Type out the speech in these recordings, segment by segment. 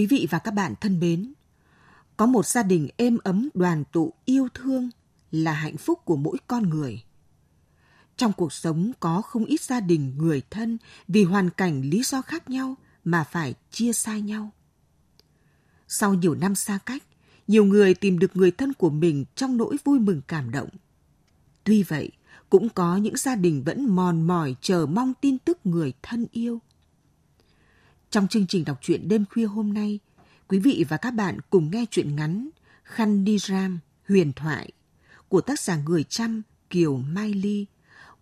Quý vị và các bạn thân mến, có một gia đình êm ấm đoàn tụ yêu thương là hạnh phúc của mỗi con người. Trong cuộc sống có không ít gia đình người thân vì hoàn cảnh lý do khác nhau mà phải chia xa nhau. Sau nhiều năm xa cách, nhiều người tìm được người thân của mình trong nỗi vui mừng cảm động. Tuy vậy, cũng có những gia đình vẫn mòn mỏi chờ mong tin tức người thân yêu. Trong chương trình đọc truyện đêm khuya hôm nay, quý vị và các bạn cùng nghe truyện ngắn Khăn đi ram, huyền thoại của tác giả người trăm Kiều Mai Ly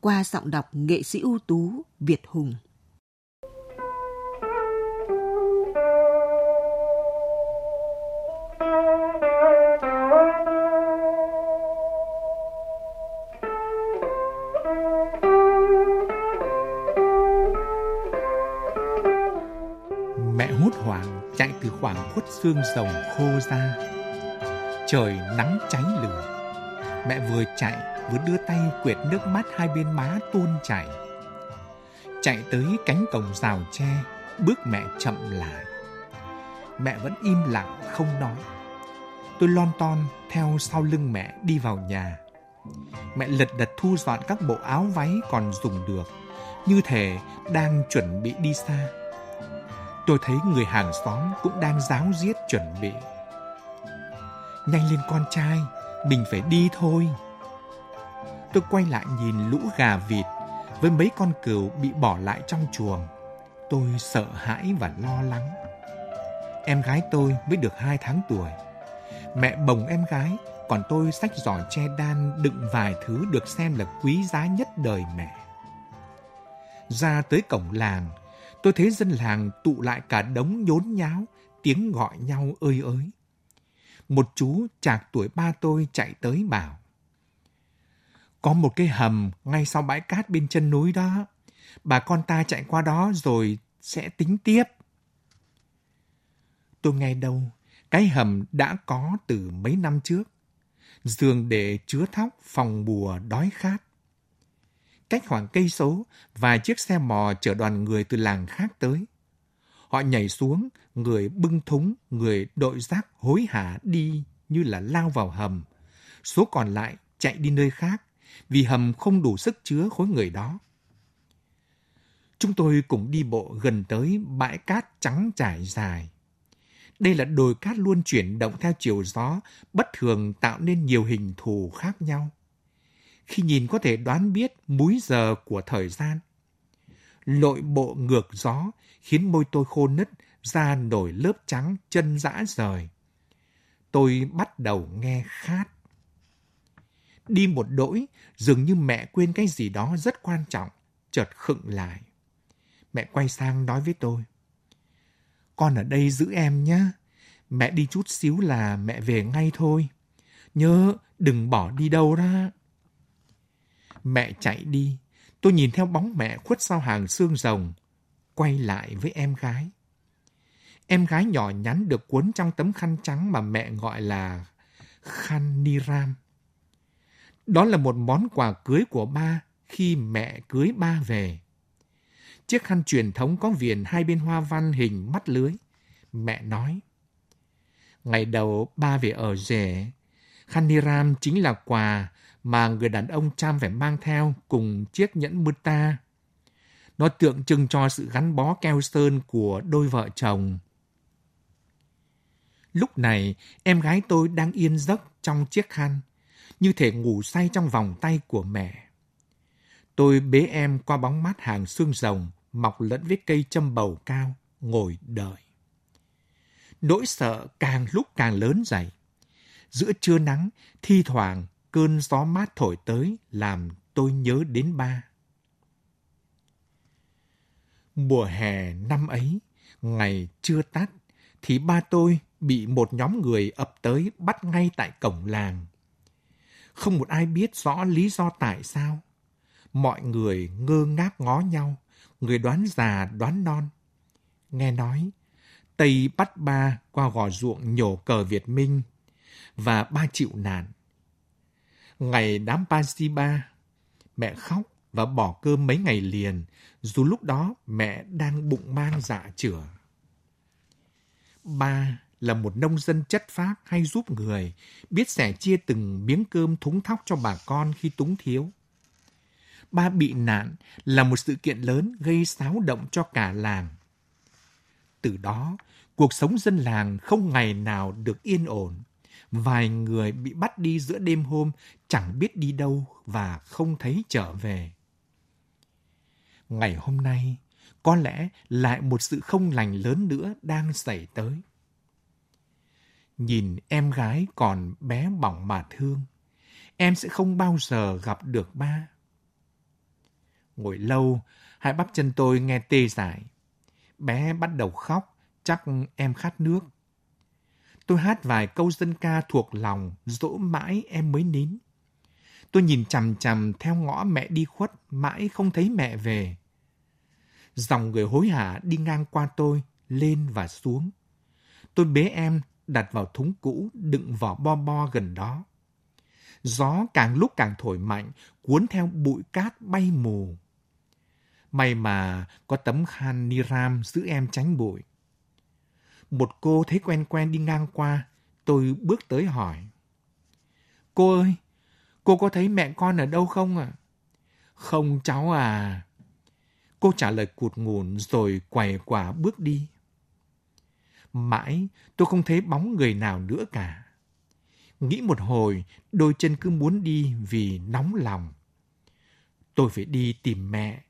qua giọng đọc nghệ sĩ ưu tú Việt Hùng. Mẹ hốt hoảng chạy từ khoảng khuất xương rồng khô ra. Trời nắng cháy lửa. Mẹ vừa chạy vừa đưa tay quệt nước mắt hai bên má tuôn chảy. Chạy tới cánh cổng rào tre, bước mẹ chậm lại. Mẹ vẫn im lặng không nói. Tôi lon ton theo sau lưng mẹ đi vào nhà. Mẹ lật đật thu dọn các bộ áo váy còn dùng được, như thể đang chuẩn bị đi xa tôi thấy người hàng xóm cũng đang giáo giết chuẩn bị. Nhanh lên con trai, mình phải đi thôi. Tôi quay lại nhìn lũ gà vịt với mấy con cừu bị bỏ lại trong chuồng. Tôi sợ hãi và lo lắng. Em gái tôi mới được hai tháng tuổi. Mẹ bồng em gái, còn tôi xách giỏ che đan đựng vài thứ được xem là quý giá nhất đời mẹ. Ra tới cổng làng, tôi thấy dân làng tụ lại cả đống nhốn nháo, tiếng gọi nhau ơi ới. Một chú chạc tuổi ba tôi chạy tới bảo. Có một cái hầm ngay sau bãi cát bên chân núi đó. Bà con ta chạy qua đó rồi sẽ tính tiếp. Tôi nghe đâu, cái hầm đã có từ mấy năm trước. Giường để chứa thóc phòng bùa đói khát cách khoảng cây số, vài chiếc xe mò chở đoàn người từ làng khác tới. Họ nhảy xuống, người bưng thúng, người đội rác hối hả đi như là lao vào hầm. Số còn lại chạy đi nơi khác, vì hầm không đủ sức chứa khối người đó. Chúng tôi cùng đi bộ gần tới bãi cát trắng trải dài. Đây là đồi cát luôn chuyển động theo chiều gió, bất thường tạo nên nhiều hình thù khác nhau khi nhìn có thể đoán biết múi giờ của thời gian. Lội bộ ngược gió khiến môi tôi khô nứt, da nổi lớp trắng, chân dã rời. Tôi bắt đầu nghe khát. Đi một đỗi, dường như mẹ quên cái gì đó rất quan trọng, chợt khựng lại. Mẹ quay sang nói với tôi. Con ở đây giữ em nhé. Mẹ đi chút xíu là mẹ về ngay thôi. Nhớ đừng bỏ đi đâu ra. Mẹ chạy đi. Tôi nhìn theo bóng mẹ khuất sau hàng xương rồng. Quay lại với em gái. Em gái nhỏ nhắn được cuốn trong tấm khăn trắng mà mẹ gọi là khăn niram. Đó là một món quà cưới của ba khi mẹ cưới ba về. Chiếc khăn truyền thống có viền hai bên hoa văn hình mắt lưới. Mẹ nói, ngày đầu ba về ở rể, khăn niram chính là quà mà người đàn ông Cham phải mang theo cùng chiếc nhẫn Muta. Nó tượng trưng cho sự gắn bó keo sơn của đôi vợ chồng. Lúc này, em gái tôi đang yên giấc trong chiếc khăn. như thể ngủ say trong vòng tay của mẹ. Tôi bế em qua bóng mát hàng xương rồng, mọc lẫn với cây châm bầu cao, ngồi đợi. Nỗi sợ càng lúc càng lớn dày. Giữa trưa nắng, thi thoảng cơn gió mát thổi tới làm tôi nhớ đến ba. Mùa hè năm ấy, ngày chưa tắt, thì ba tôi bị một nhóm người ập tới bắt ngay tại cổng làng. Không một ai biết rõ lý do tại sao. Mọi người ngơ ngác ngó nhau, người đoán già đoán non. Nghe nói, Tây bắt ba qua gò ruộng nhổ cờ Việt Minh và ba chịu nạn. Ngày đám Pansiba, ba, mẹ khóc và bỏ cơm mấy ngày liền, dù lúc đó mẹ đang bụng mang dạ chửa. Ba là một nông dân chất phác hay giúp người, biết sẻ chia từng miếng cơm thúng thóc cho bà con khi túng thiếu. Ba bị nạn là một sự kiện lớn gây xáo động cho cả làng. Từ đó, cuộc sống dân làng không ngày nào được yên ổn. Vài người bị bắt đi giữa đêm hôm, chẳng biết đi đâu và không thấy trở về. Ngày hôm nay, có lẽ lại một sự không lành lớn nữa đang xảy tới. Nhìn em gái còn bé bỏng mà thương, em sẽ không bao giờ gặp được ba. Ngồi lâu, hai bắp chân tôi nghe tê dại. Bé bắt đầu khóc, chắc em khát nước. Tôi hát vài câu dân ca thuộc lòng, dỗ mãi em mới nín. Tôi nhìn chằm chằm theo ngõ mẹ đi khuất, mãi không thấy mẹ về. Dòng người hối hả đi ngang qua tôi, lên và xuống. Tôi bế em đặt vào thúng cũ đựng vỏ bo bo gần đó. Gió càng lúc càng thổi mạnh, cuốn theo bụi cát bay mù. May mà có tấm khan niram giữ em tránh bụi. Một cô thấy quen quen đi ngang qua, tôi bước tới hỏi. Cô ơi, cô có thấy mẹ con ở đâu không ạ? À? Không cháu à. Cô trả lời cụt nguồn rồi quầy quả bước đi. Mãi tôi không thấy bóng người nào nữa cả. Nghĩ một hồi, đôi chân cứ muốn đi vì nóng lòng. Tôi phải đi tìm mẹ,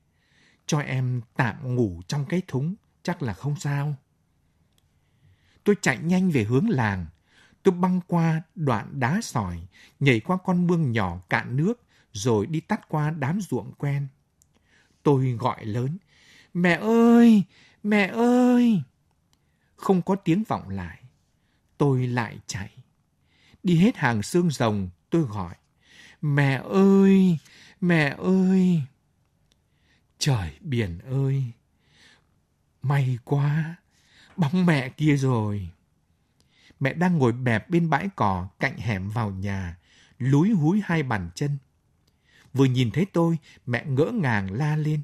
cho em tạm ngủ trong cái thúng, chắc là không sao. Tôi chạy nhanh về hướng làng. Tôi băng qua đoạn đá sỏi, nhảy qua con mương nhỏ cạn nước, rồi đi tắt qua đám ruộng quen. Tôi gọi lớn, mẹ ơi, mẹ ơi! Không có tiếng vọng lại. Tôi lại chạy. Đi hết hàng xương rồng, tôi gọi, mẹ ơi, mẹ ơi! Trời biển ơi! May quá! Bóng mẹ kia rồi! Mẹ đang ngồi bẹp bên bãi cỏ cạnh hẻm vào nhà, lúi húi hai bàn chân. Vừa nhìn thấy tôi, mẹ ngỡ ngàng la lên.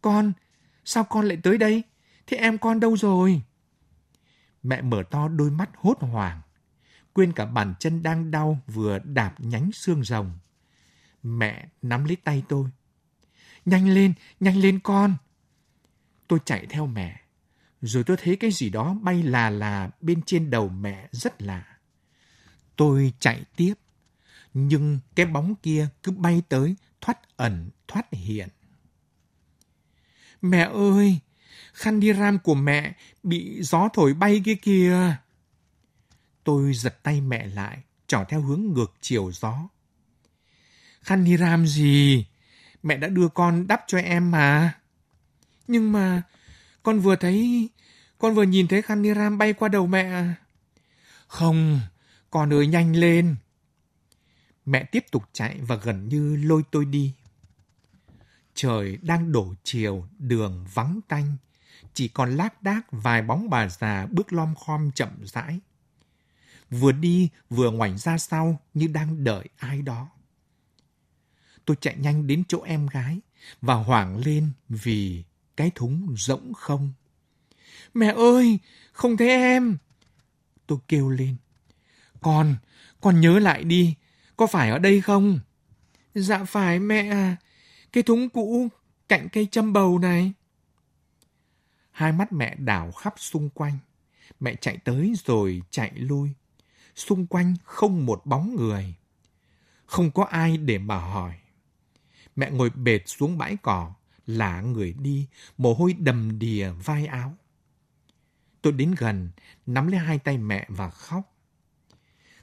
Con, sao con lại tới đây? Thế em con đâu rồi? Mẹ mở to đôi mắt hốt hoảng. Quên cả bàn chân đang đau vừa đạp nhánh xương rồng. Mẹ nắm lấy tay tôi. Nhanh lên, nhanh lên con. Tôi chạy theo mẹ. Rồi tôi thấy cái gì đó bay là là bên trên đầu mẹ rất lạ. Tôi chạy tiếp. Nhưng cái bóng kia cứ bay tới, thoát ẩn, thoát hiện. Mẹ ơi! Khăn đi ram của mẹ bị gió thổi bay kia kìa. Tôi giật tay mẹ lại, trỏ theo hướng ngược chiều gió. Khăn đi ram gì? Mẹ đã đưa con đắp cho em mà. Nhưng mà con vừa thấy, con vừa nhìn thấy khăn ni ram bay qua đầu mẹ. À? Không, con ơi nhanh lên. Mẹ tiếp tục chạy và gần như lôi tôi đi. Trời đang đổ chiều, đường vắng tanh. Chỉ còn lác đác vài bóng bà già bước lom khom chậm rãi. Vừa đi vừa ngoảnh ra sau như đang đợi ai đó. Tôi chạy nhanh đến chỗ em gái và hoảng lên vì cái thúng rỗng không. Mẹ ơi, không thấy em. Tôi kêu lên. Con, con nhớ lại đi, có phải ở đây không? Dạ phải mẹ à, cái thúng cũ cạnh cây châm bầu này. Hai mắt mẹ đảo khắp xung quanh. Mẹ chạy tới rồi chạy lui. Xung quanh không một bóng người. Không có ai để mà hỏi. Mẹ ngồi bệt xuống bãi cỏ, lạ người đi, mồ hôi đầm đìa vai áo. Tôi đến gần, nắm lấy hai tay mẹ và khóc.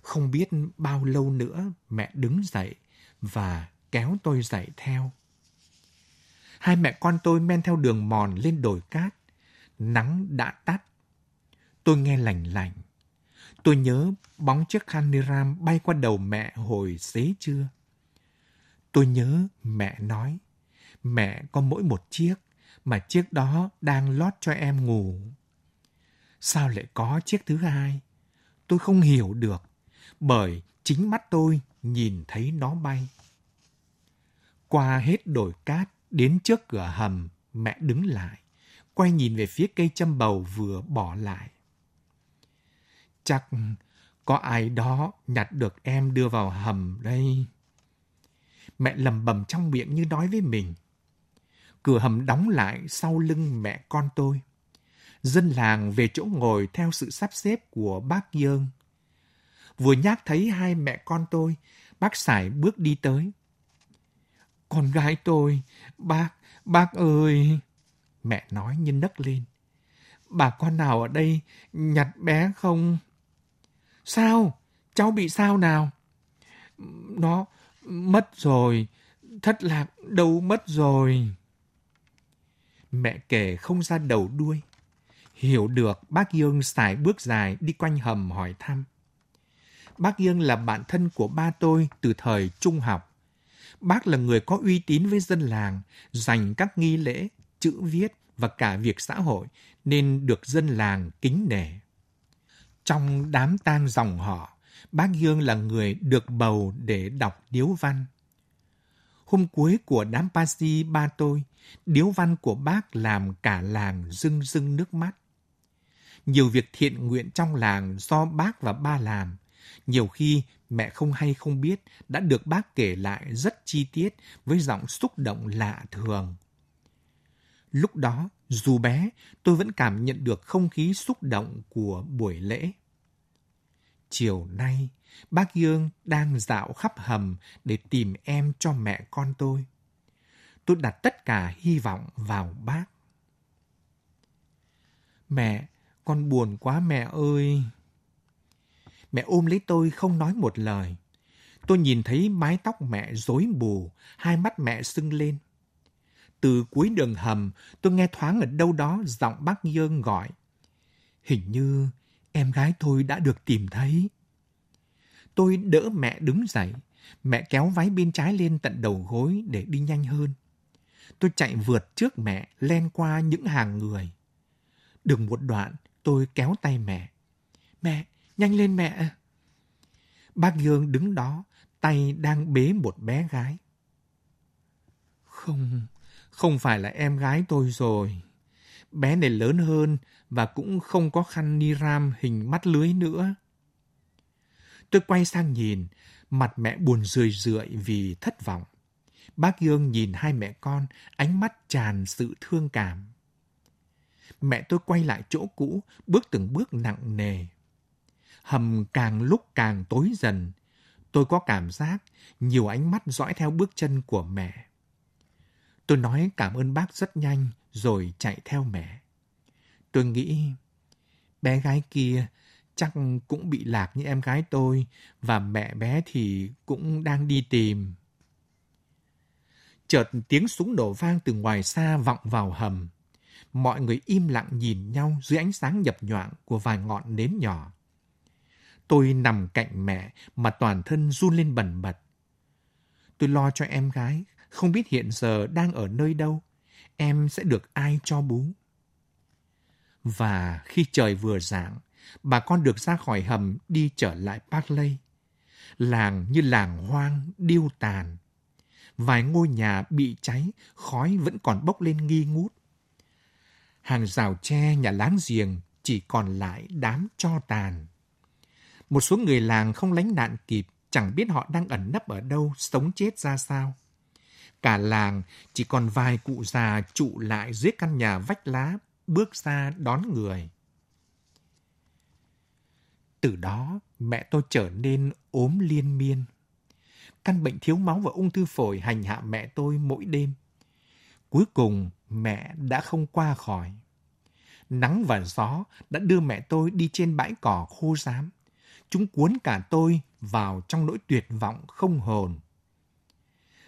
Không biết bao lâu nữa mẹ đứng dậy và kéo tôi dậy theo. Hai mẹ con tôi men theo đường mòn lên đồi cát. Nắng đã tắt. Tôi nghe lành lành. Tôi nhớ bóng chiếc khăn bay qua đầu mẹ hồi xế trưa. Tôi nhớ mẹ nói, mẹ có mỗi một chiếc, mà chiếc đó đang lót cho em ngủ. Sao lại có chiếc thứ hai? Tôi không hiểu được, bởi chính mắt tôi nhìn thấy nó bay. Qua hết đồi cát, đến trước cửa hầm, mẹ đứng lại, quay nhìn về phía cây châm bầu vừa bỏ lại. Chắc có ai đó nhặt được em đưa vào hầm đây. Mẹ lầm bầm trong miệng như nói với mình. Cửa hầm đóng lại sau lưng mẹ con tôi. Dân làng về chỗ ngồi theo sự sắp xếp của bác Dương. Vừa nhắc thấy hai mẹ con tôi, bác Sải bước đi tới. Con gái tôi, bác, bác ơi! Mẹ nói như nấc lên. Bà con nào ở đây nhặt bé không? Sao? Cháu bị sao nào? Nó mất rồi. Thất lạc đâu mất rồi. Mẹ kể không ra đầu đuôi. Hiểu được bác Dương xài bước dài đi quanh hầm hỏi thăm. Bác Dương là bạn thân của ba tôi từ thời trung học. Bác là người có uy tín với dân làng, dành các nghi lễ, chữ viết và cả việc xã hội nên được dân làng kính nể. Trong đám tang dòng họ, bác Dương là người được bầu để đọc điếu văn. Hôm cuối của đám Pasi ba tôi, điếu văn của bác làm cả làng rưng rưng nước mắt. Nhiều việc thiện nguyện trong làng do bác và ba làm, nhiều khi mẹ không hay không biết đã được bác kể lại rất chi tiết với giọng xúc động lạ thường. Lúc đó, dù bé, tôi vẫn cảm nhận được không khí xúc động của buổi lễ. Chiều nay, bác Dương đang dạo khắp hầm để tìm em cho mẹ con tôi. Tôi đặt tất cả hy vọng vào bác. Mẹ, con buồn quá mẹ ơi. Mẹ ôm lấy tôi không nói một lời. Tôi nhìn thấy mái tóc mẹ rối bù, hai mắt mẹ sưng lên. Từ cuối đường hầm, tôi nghe thoáng ở đâu đó giọng bác Dương gọi. Hình như em gái tôi đã được tìm thấy. Tôi đỡ mẹ đứng dậy. Mẹ kéo váy bên trái lên tận đầu gối để đi nhanh hơn. Tôi chạy vượt trước mẹ, len qua những hàng người. Được một đoạn, tôi kéo tay mẹ. Mẹ, nhanh lên mẹ. Bác Dương đứng đó, tay đang bế một bé gái. Không, không phải là em gái tôi rồi. Bé này lớn hơn và cũng không có khăn ni ram hình mắt lưới nữa. Tôi quay sang nhìn, mặt mẹ buồn rười rượi vì thất vọng. Bác Dương nhìn hai mẹ con, ánh mắt tràn sự thương cảm. Mẹ tôi quay lại chỗ cũ, bước từng bước nặng nề. Hầm càng lúc càng tối dần. Tôi có cảm giác nhiều ánh mắt dõi theo bước chân của mẹ. Tôi nói cảm ơn bác rất nhanh rồi chạy theo mẹ. Tôi nghĩ bé gái kia chắc cũng bị lạc như em gái tôi và mẹ bé thì cũng đang đi tìm. Chợt tiếng súng nổ vang từ ngoài xa vọng vào hầm. Mọi người im lặng nhìn nhau dưới ánh sáng nhập nhoạng của vài ngọn nến nhỏ. Tôi nằm cạnh mẹ mà toàn thân run lên bần bật. Tôi lo cho em gái, không biết hiện giờ đang ở nơi đâu. Em sẽ được ai cho bú? Và khi trời vừa rạng, bà con được ra khỏi hầm đi trở lại Parkley. Làng như làng hoang, điêu tàn. Vài ngôi nhà bị cháy, khói vẫn còn bốc lên nghi ngút. Hàng rào tre nhà láng giềng chỉ còn lại đám cho tàn. Một số người làng không lánh nạn kịp, chẳng biết họ đang ẩn nấp ở đâu, sống chết ra sao. Cả làng chỉ còn vài cụ già trụ lại dưới căn nhà vách lá, bước ra đón người. Từ đó, mẹ tôi trở nên ốm liên miên. căn bệnh thiếu máu và ung thư phổi hành hạ mẹ tôi mỗi đêm. Cuối cùng, mẹ đã không qua khỏi. Nắng và gió đã đưa mẹ tôi đi trên bãi cỏ khô rám. Chúng cuốn cả tôi vào trong nỗi tuyệt vọng không hồn.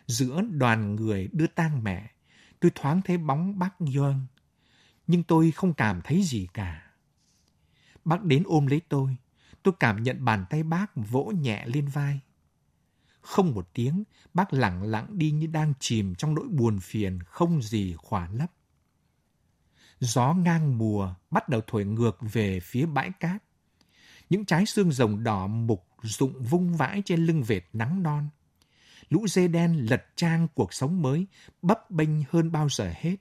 Giữa đoàn người đưa tang mẹ, tôi thoáng thấy bóng bác Young, nhưng tôi không cảm thấy gì cả. Bác đến ôm lấy tôi, tôi cảm nhận bàn tay bác vỗ nhẹ lên vai. Không một tiếng, bác lặng lặng đi như đang chìm trong nỗi buồn phiền không gì khỏa lấp. Gió ngang mùa bắt đầu thổi ngược về phía bãi cát. Những trái xương rồng đỏ mục rụng vung vãi trên lưng vệt nắng non. Lũ dê đen lật trang cuộc sống mới, bấp bênh hơn bao giờ hết.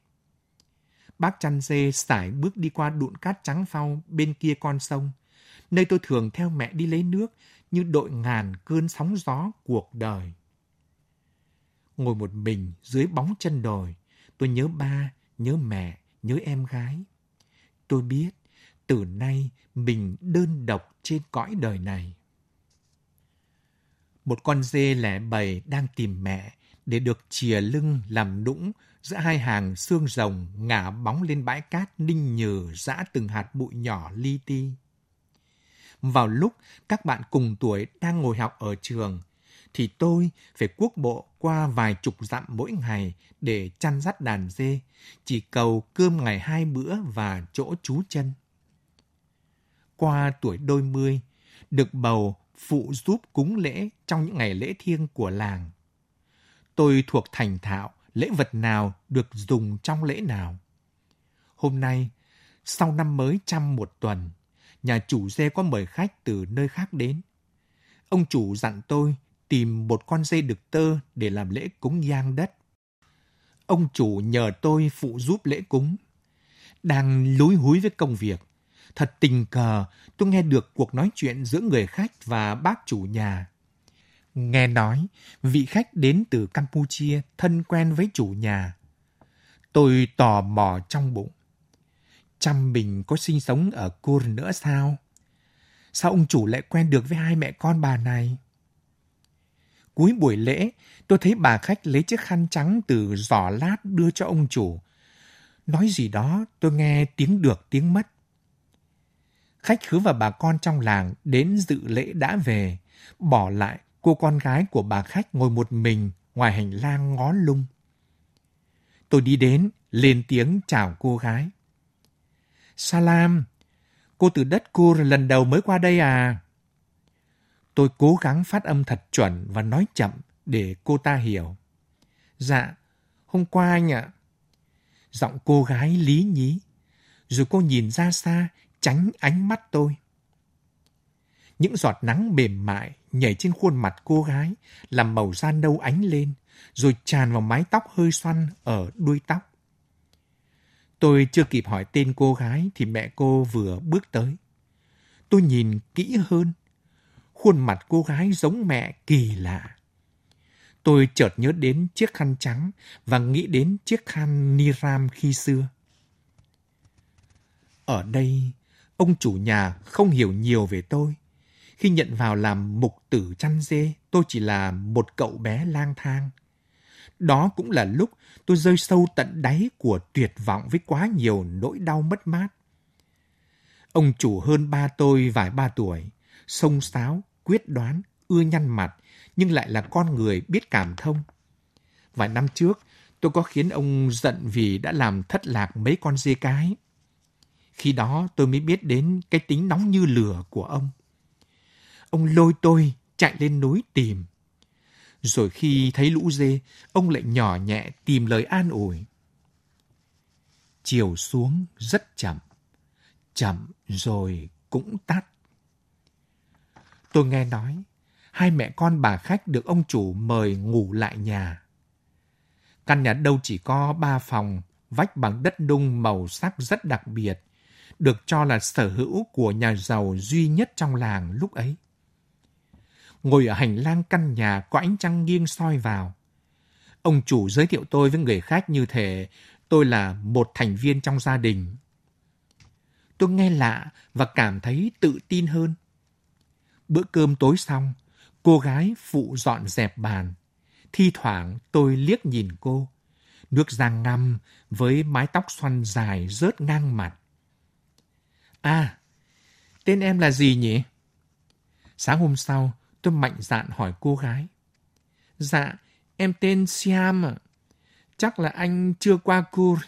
Bác chăn dê sải bước đi qua đụn cát trắng phau bên kia con sông, nơi tôi thường theo mẹ đi lấy nước như đội ngàn cơn sóng gió cuộc đời. Ngồi một mình dưới bóng chân đồi, tôi nhớ ba, nhớ mẹ, nhớ em gái. Tôi biết, từ nay mình đơn độc trên cõi đời này. Một con dê lẻ bầy đang tìm mẹ để được chìa lưng làm nũng giữa hai hàng xương rồng ngả bóng lên bãi cát ninh nhừ dã từng hạt bụi nhỏ li ti. Vào lúc các bạn cùng tuổi đang ngồi học ở trường, thì tôi phải quốc bộ qua vài chục dặm mỗi ngày để chăn dắt đàn dê, chỉ cầu cơm ngày hai bữa và chỗ trú chân. Qua tuổi đôi mươi, được bầu phụ giúp cúng lễ trong những ngày lễ thiêng của làng. Tôi thuộc thành thạo lễ vật nào được dùng trong lễ nào. Hôm nay, sau năm mới trăm một tuần, nhà chủ dê có mời khách từ nơi khác đến. Ông chủ dặn tôi tìm một con dê đực tơ để làm lễ cúng giang đất. Ông chủ nhờ tôi phụ giúp lễ cúng. Đang lúi húi với công việc, thật tình cờ tôi nghe được cuộc nói chuyện giữa người khách và bác chủ nhà. Nghe nói, vị khách đến từ Campuchia thân quen với chủ nhà. Tôi tò mò trong bụng. Chăm mình có sinh sống ở Kur nữa sao? Sao ông chủ lại quen được với hai mẹ con bà này? Cuối buổi lễ, tôi thấy bà khách lấy chiếc khăn trắng từ giỏ lát đưa cho ông chủ. Nói gì đó, tôi nghe tiếng được tiếng mất. Khách khứa và bà con trong làng đến dự lễ đã về, bỏ lại cô con gái của bà khách ngồi một mình ngoài hành lang ngó lung. Tôi đi đến, lên tiếng chào cô gái. Salam, cô từ đất Kur lần đầu mới qua đây à? Tôi cố gắng phát âm thật chuẩn và nói chậm để cô ta hiểu. Dạ, hôm qua anh ạ. Giọng cô gái lý nhí, rồi cô nhìn ra xa, tránh ánh mắt tôi. Những giọt nắng mềm mại nhảy trên khuôn mặt cô gái, làm màu da nâu ánh lên, rồi tràn vào mái tóc hơi xoăn ở đuôi tóc. Tôi chưa kịp hỏi tên cô gái thì mẹ cô vừa bước tới. Tôi nhìn kỹ hơn. Khuôn mặt cô gái giống mẹ kỳ lạ. Tôi chợt nhớ đến chiếc khăn trắng và nghĩ đến chiếc khăn Niram khi xưa. Ở đây, ông chủ nhà không hiểu nhiều về tôi. Khi nhận vào làm mục tử chăn dê, tôi chỉ là một cậu bé lang thang. Đó cũng là lúc tôi rơi sâu tận đáy của tuyệt vọng với quá nhiều nỗi đau mất mát. Ông chủ hơn ba tôi vài ba tuổi, sông sáo, quyết đoán, ưa nhăn mặt, nhưng lại là con người biết cảm thông. Vài năm trước, tôi có khiến ông giận vì đã làm thất lạc mấy con dê cái. Khi đó tôi mới biết đến cái tính nóng như lửa của ông. Ông lôi tôi chạy lên núi tìm. Rồi khi thấy lũ dê, ông lại nhỏ nhẹ tìm lời an ủi. Chiều xuống rất chậm, chậm rồi cũng tắt. Tôi nghe nói, hai mẹ con bà khách được ông chủ mời ngủ lại nhà. Căn nhà đâu chỉ có ba phòng, vách bằng đất nung màu sắc rất đặc biệt, được cho là sở hữu của nhà giàu duy nhất trong làng lúc ấy ngồi ở hành lang căn nhà có ánh trăng nghiêng soi vào. Ông chủ giới thiệu tôi với người khác như thể tôi là một thành viên trong gia đình. Tôi nghe lạ và cảm thấy tự tin hơn. Bữa cơm tối xong, Cô gái phụ dọn dẹp bàn. Thi thoảng tôi liếc nhìn cô. Nước rang ngâm với mái tóc xoăn dài rớt ngang mặt. À, tên em là gì nhỉ? Sáng hôm sau, tôi mạnh dạn hỏi cô gái. Dạ, em tên Siam ạ. Chắc là anh chưa qua Kur.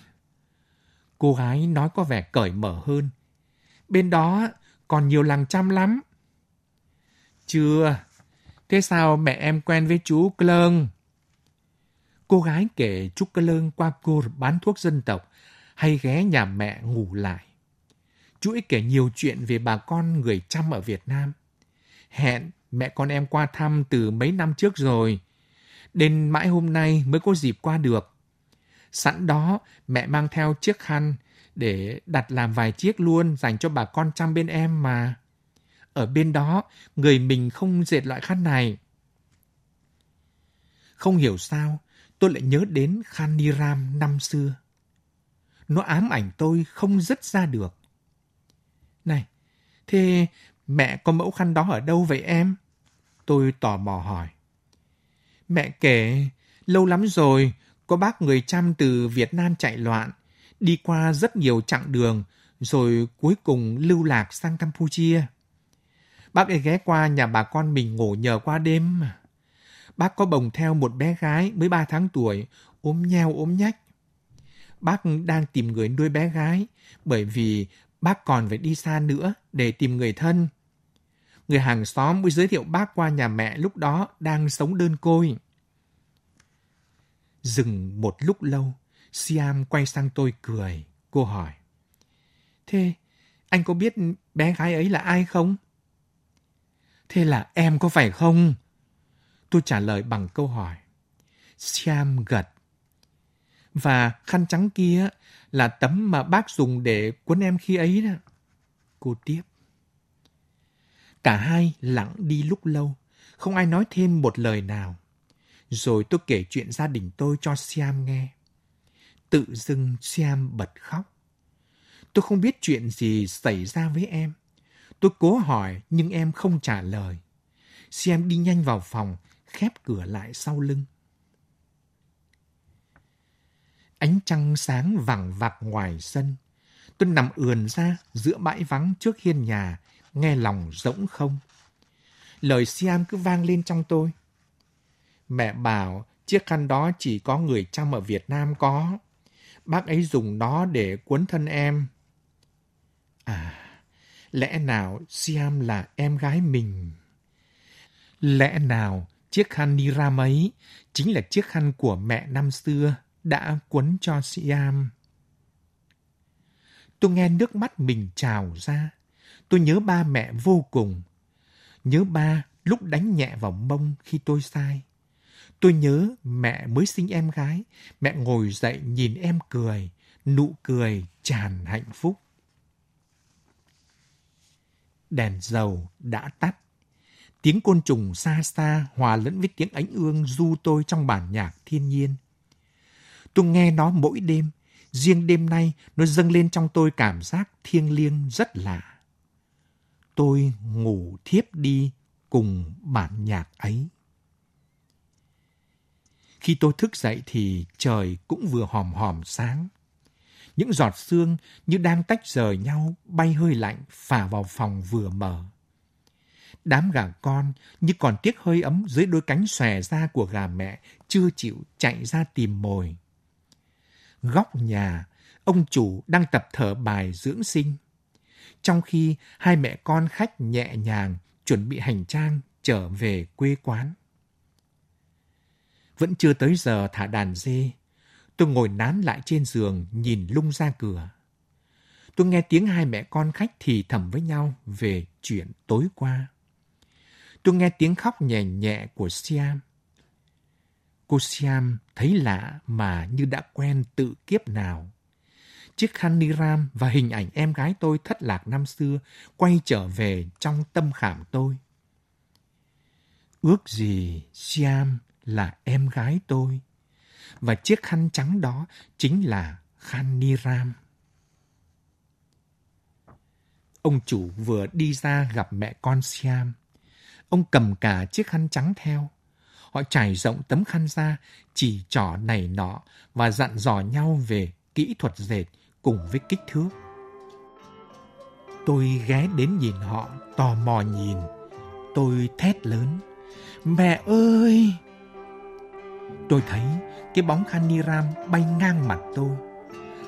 Cô gái nói có vẻ cởi mở hơn. Bên đó còn nhiều làng chăm lắm. Chưa. Thế sao mẹ em quen với chú Klơn? Cô gái kể chú Klơn qua Kur bán thuốc dân tộc hay ghé nhà mẹ ngủ lại. Chú ấy kể nhiều chuyện về bà con người chăm ở Việt Nam. Hẹn mẹ con em qua thăm từ mấy năm trước rồi. Đến mãi hôm nay mới có dịp qua được. Sẵn đó, mẹ mang theo chiếc khăn để đặt làm vài chiếc luôn dành cho bà con chăm bên em mà. Ở bên đó, người mình không dệt loại khăn này. Không hiểu sao, tôi lại nhớ đến khăn ni ram năm xưa. Nó ám ảnh tôi không dứt ra được. Này, thế mẹ có mẫu khăn đó ở đâu vậy em? Tôi tò mò hỏi. Mẹ kể, lâu lắm rồi, có bác người chăm từ Việt Nam chạy loạn, đi qua rất nhiều chặng đường, rồi cuối cùng lưu lạc sang Campuchia. Bác ấy ghé qua nhà bà con mình ngủ nhờ qua đêm. Bác có bồng theo một bé gái mới ba tháng tuổi, ốm nheo ốm nhách. Bác đang tìm người nuôi bé gái, bởi vì bác còn phải đi xa nữa để tìm người thân. Người hàng xóm mới giới thiệu bác qua nhà mẹ lúc đó đang sống đơn côi. Dừng một lúc lâu, Siam quay sang tôi cười. Cô hỏi. Thế, anh có biết bé gái ấy là ai không? Thế là em có phải không? Tôi trả lời bằng câu hỏi. Siam gật. Và khăn trắng kia là tấm mà bác dùng để quấn em khi ấy đó. Cô tiếp. Cả hai lặng đi lúc lâu, không ai nói thêm một lời nào. Rồi tôi kể chuyện gia đình tôi cho Siam nghe. Tự dưng Siam bật khóc. Tôi không biết chuyện gì xảy ra với em. Tôi cố hỏi nhưng em không trả lời. Siam đi nhanh vào phòng, khép cửa lại sau lưng. Ánh trăng sáng vẳng vặc ngoài sân. Tôi nằm ườn ra giữa bãi vắng trước hiên nhà, nghe lòng rỗng không. Lời Siam cứ vang lên trong tôi. Mẹ bảo chiếc khăn đó chỉ có người chăm ở Việt Nam có. Bác ấy dùng nó để cuốn thân em. À, lẽ nào Siam là em gái mình? Lẽ nào chiếc khăn Niram ấy chính là chiếc khăn của mẹ năm xưa đã cuốn cho Siam? Tôi nghe nước mắt mình trào ra. Tôi nhớ ba mẹ vô cùng. Nhớ ba lúc đánh nhẹ vào mông khi tôi sai. Tôi nhớ mẹ mới sinh em gái, mẹ ngồi dậy nhìn em cười, nụ cười tràn hạnh phúc. Đèn dầu đã tắt. Tiếng côn trùng xa xa hòa lẫn với tiếng ánh ương du tôi trong bản nhạc thiên nhiên. Tôi nghe nó mỗi đêm, riêng đêm nay nó dâng lên trong tôi cảm giác thiêng liêng rất lạ. Tôi ngủ thiếp đi cùng bản nhạc ấy. Khi tôi thức dậy thì trời cũng vừa hòm hòm sáng. Những giọt sương như đang tách rời nhau bay hơi lạnh phả vào phòng vừa mở. Đám gà con như còn tiếc hơi ấm dưới đôi cánh xòe ra của gà mẹ chưa chịu chạy ra tìm mồi. Góc nhà, ông chủ đang tập thở bài dưỡng sinh. Trong khi hai mẹ con khách nhẹ nhàng chuẩn bị hành trang trở về quê quán. Vẫn chưa tới giờ thả đàn dê. Tôi ngồi nán lại trên giường nhìn lung ra cửa. Tôi nghe tiếng hai mẹ con khách thì thầm với nhau về chuyện tối qua. Tôi nghe tiếng khóc nhẹ nhẹ của Siam. Cô Siam thấy lạ mà như đã quen tự kiếp nào. Chiếc khăn ni ram và hình ảnh em gái tôi thất lạc năm xưa quay trở về trong tâm khảm tôi. Ước gì Siam là em gái tôi. Và chiếc khăn trắng đó chính là khăn ni ram. Ông chủ vừa đi ra gặp mẹ con Siam. Ông cầm cả chiếc khăn trắng theo. Họ trải rộng tấm khăn ra, chỉ trỏ này nọ và dặn dò nhau về kỹ thuật dệt cùng với kích thước. Tôi ghé đến nhìn họ, tò mò nhìn. Tôi thét lớn. Mẹ ơi! Tôi thấy cái bóng Khaniram bay ngang mặt tôi.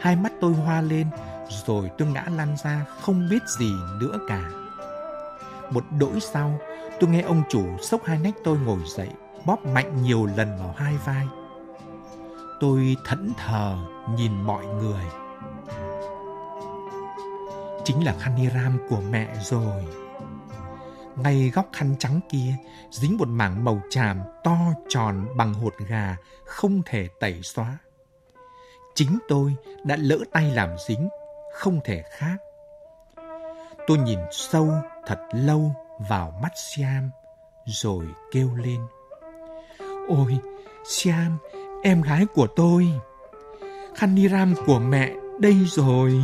Hai mắt tôi hoa lên, rồi tôi ngã lăn ra không biết gì nữa cả. Một đỗi sau, tôi nghe ông chủ sốc hai nách tôi ngồi dậy, bóp mạnh nhiều lần vào hai vai. Tôi thẫn thờ nhìn mọi người. Chính là Khaniram của mẹ rồi. Ngay góc khăn trắng kia dính một mảng màu tràm to tròn bằng hột gà không thể tẩy xóa. Chính tôi đã lỡ tay làm dính, không thể khác. Tôi nhìn sâu thật lâu vào mắt Siam rồi kêu lên. Ôi, Siam, em gái của tôi. Khaniram của mẹ đây rồi.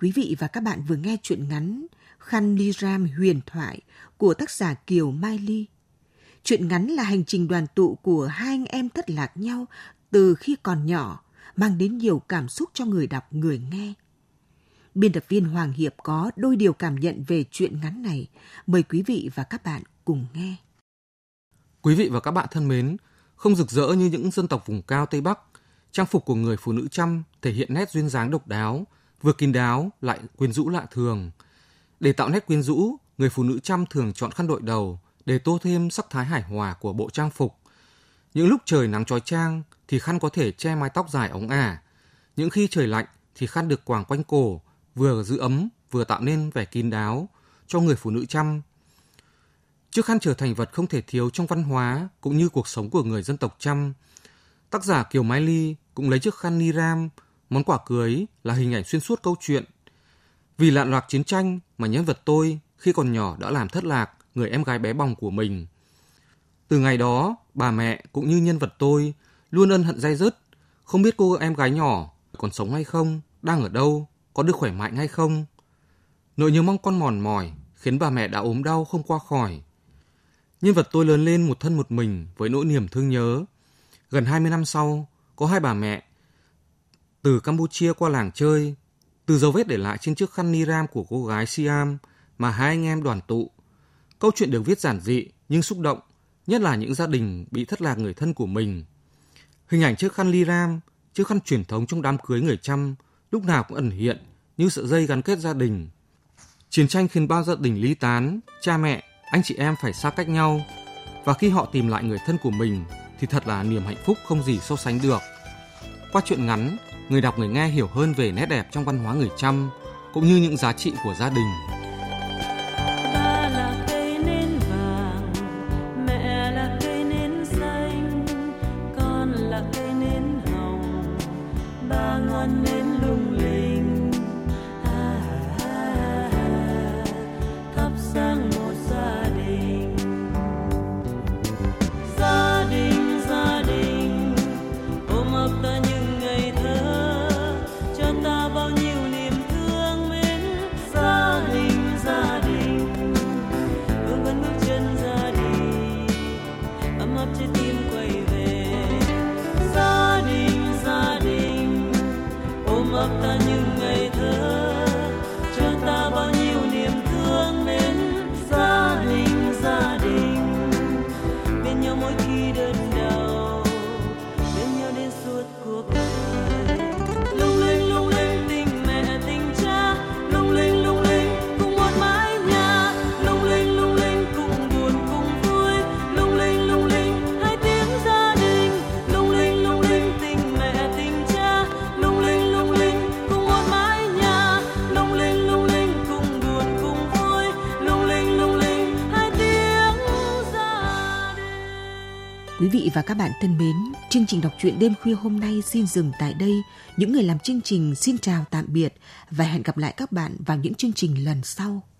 Quý vị và các bạn vừa nghe chuyện ngắn Khăn Ly Ram huyền thoại của tác giả Kiều Mai Ly. Chuyện ngắn là hành trình đoàn tụ của hai anh em thất lạc nhau từ khi còn nhỏ, mang đến nhiều cảm xúc cho người đọc, người nghe. Biên tập viên Hoàng Hiệp có đôi điều cảm nhận về chuyện ngắn này. Mời quý vị và các bạn cùng nghe. Quý vị và các bạn thân mến, không rực rỡ như những dân tộc vùng cao Tây Bắc, trang phục của người phụ nữ trăm thể hiện nét duyên dáng độc đáo, vừa kín đáo lại quyến rũ lạ thường. Để tạo nét quyến rũ, người phụ nữ trăm thường chọn khăn đội đầu để tô thêm sắc thái hài hòa của bộ trang phục. Những lúc trời nắng trói trang thì khăn có thể che mái tóc dài ống ả. Những khi trời lạnh thì khăn được quàng quanh cổ, vừa giữ ấm vừa tạo nên vẻ kín đáo cho người phụ nữ trăm. Chiếc khăn trở thành vật không thể thiếu trong văn hóa cũng như cuộc sống của người dân tộc trăm. Tác giả Kiều Mai Ly cũng lấy chiếc khăn ni ram Món quà cưới là hình ảnh xuyên suốt câu chuyện. Vì lạn loạt chiến tranh mà nhân vật tôi khi còn nhỏ đã làm thất lạc người em gái bé bỏng của mình. Từ ngày đó, bà mẹ cũng như nhân vật tôi luôn ân hận dai dứt, không biết cô em gái nhỏ còn sống hay không, đang ở đâu, có được khỏe mạnh hay không. Nỗi nhớ mong con mòn mỏi khiến bà mẹ đã ốm đau không qua khỏi. Nhân vật tôi lớn lên một thân một mình với nỗi niềm thương nhớ. Gần 20 năm sau, có hai bà mẹ từ Campuchia qua làng chơi, từ dấu vết để lại trên chiếc khăn ni ram của cô gái Siam mà hai anh em đoàn tụ. Câu chuyện được viết giản dị nhưng xúc động, nhất là những gia đình bị thất lạc người thân của mình. Hình ảnh chiếc khăn ni ram, chiếc khăn truyền thống trong đám cưới người chăm, lúc nào cũng ẩn hiện như sợi dây gắn kết gia đình. Chiến tranh khiến bao gia đình ly tán, cha mẹ, anh chị em phải xa cách nhau. Và khi họ tìm lại người thân của mình thì thật là niềm hạnh phúc không gì so sánh được. Qua chuyện ngắn, người đọc, người nghe hiểu hơn về nét đẹp trong văn hóa người Chăm, cũng như những giá trị của gia đình. gia đình và các bạn thân mến, chương trình đọc truyện đêm khuya hôm nay xin dừng tại đây. Những người làm chương trình xin chào tạm biệt và hẹn gặp lại các bạn vào những chương trình lần sau.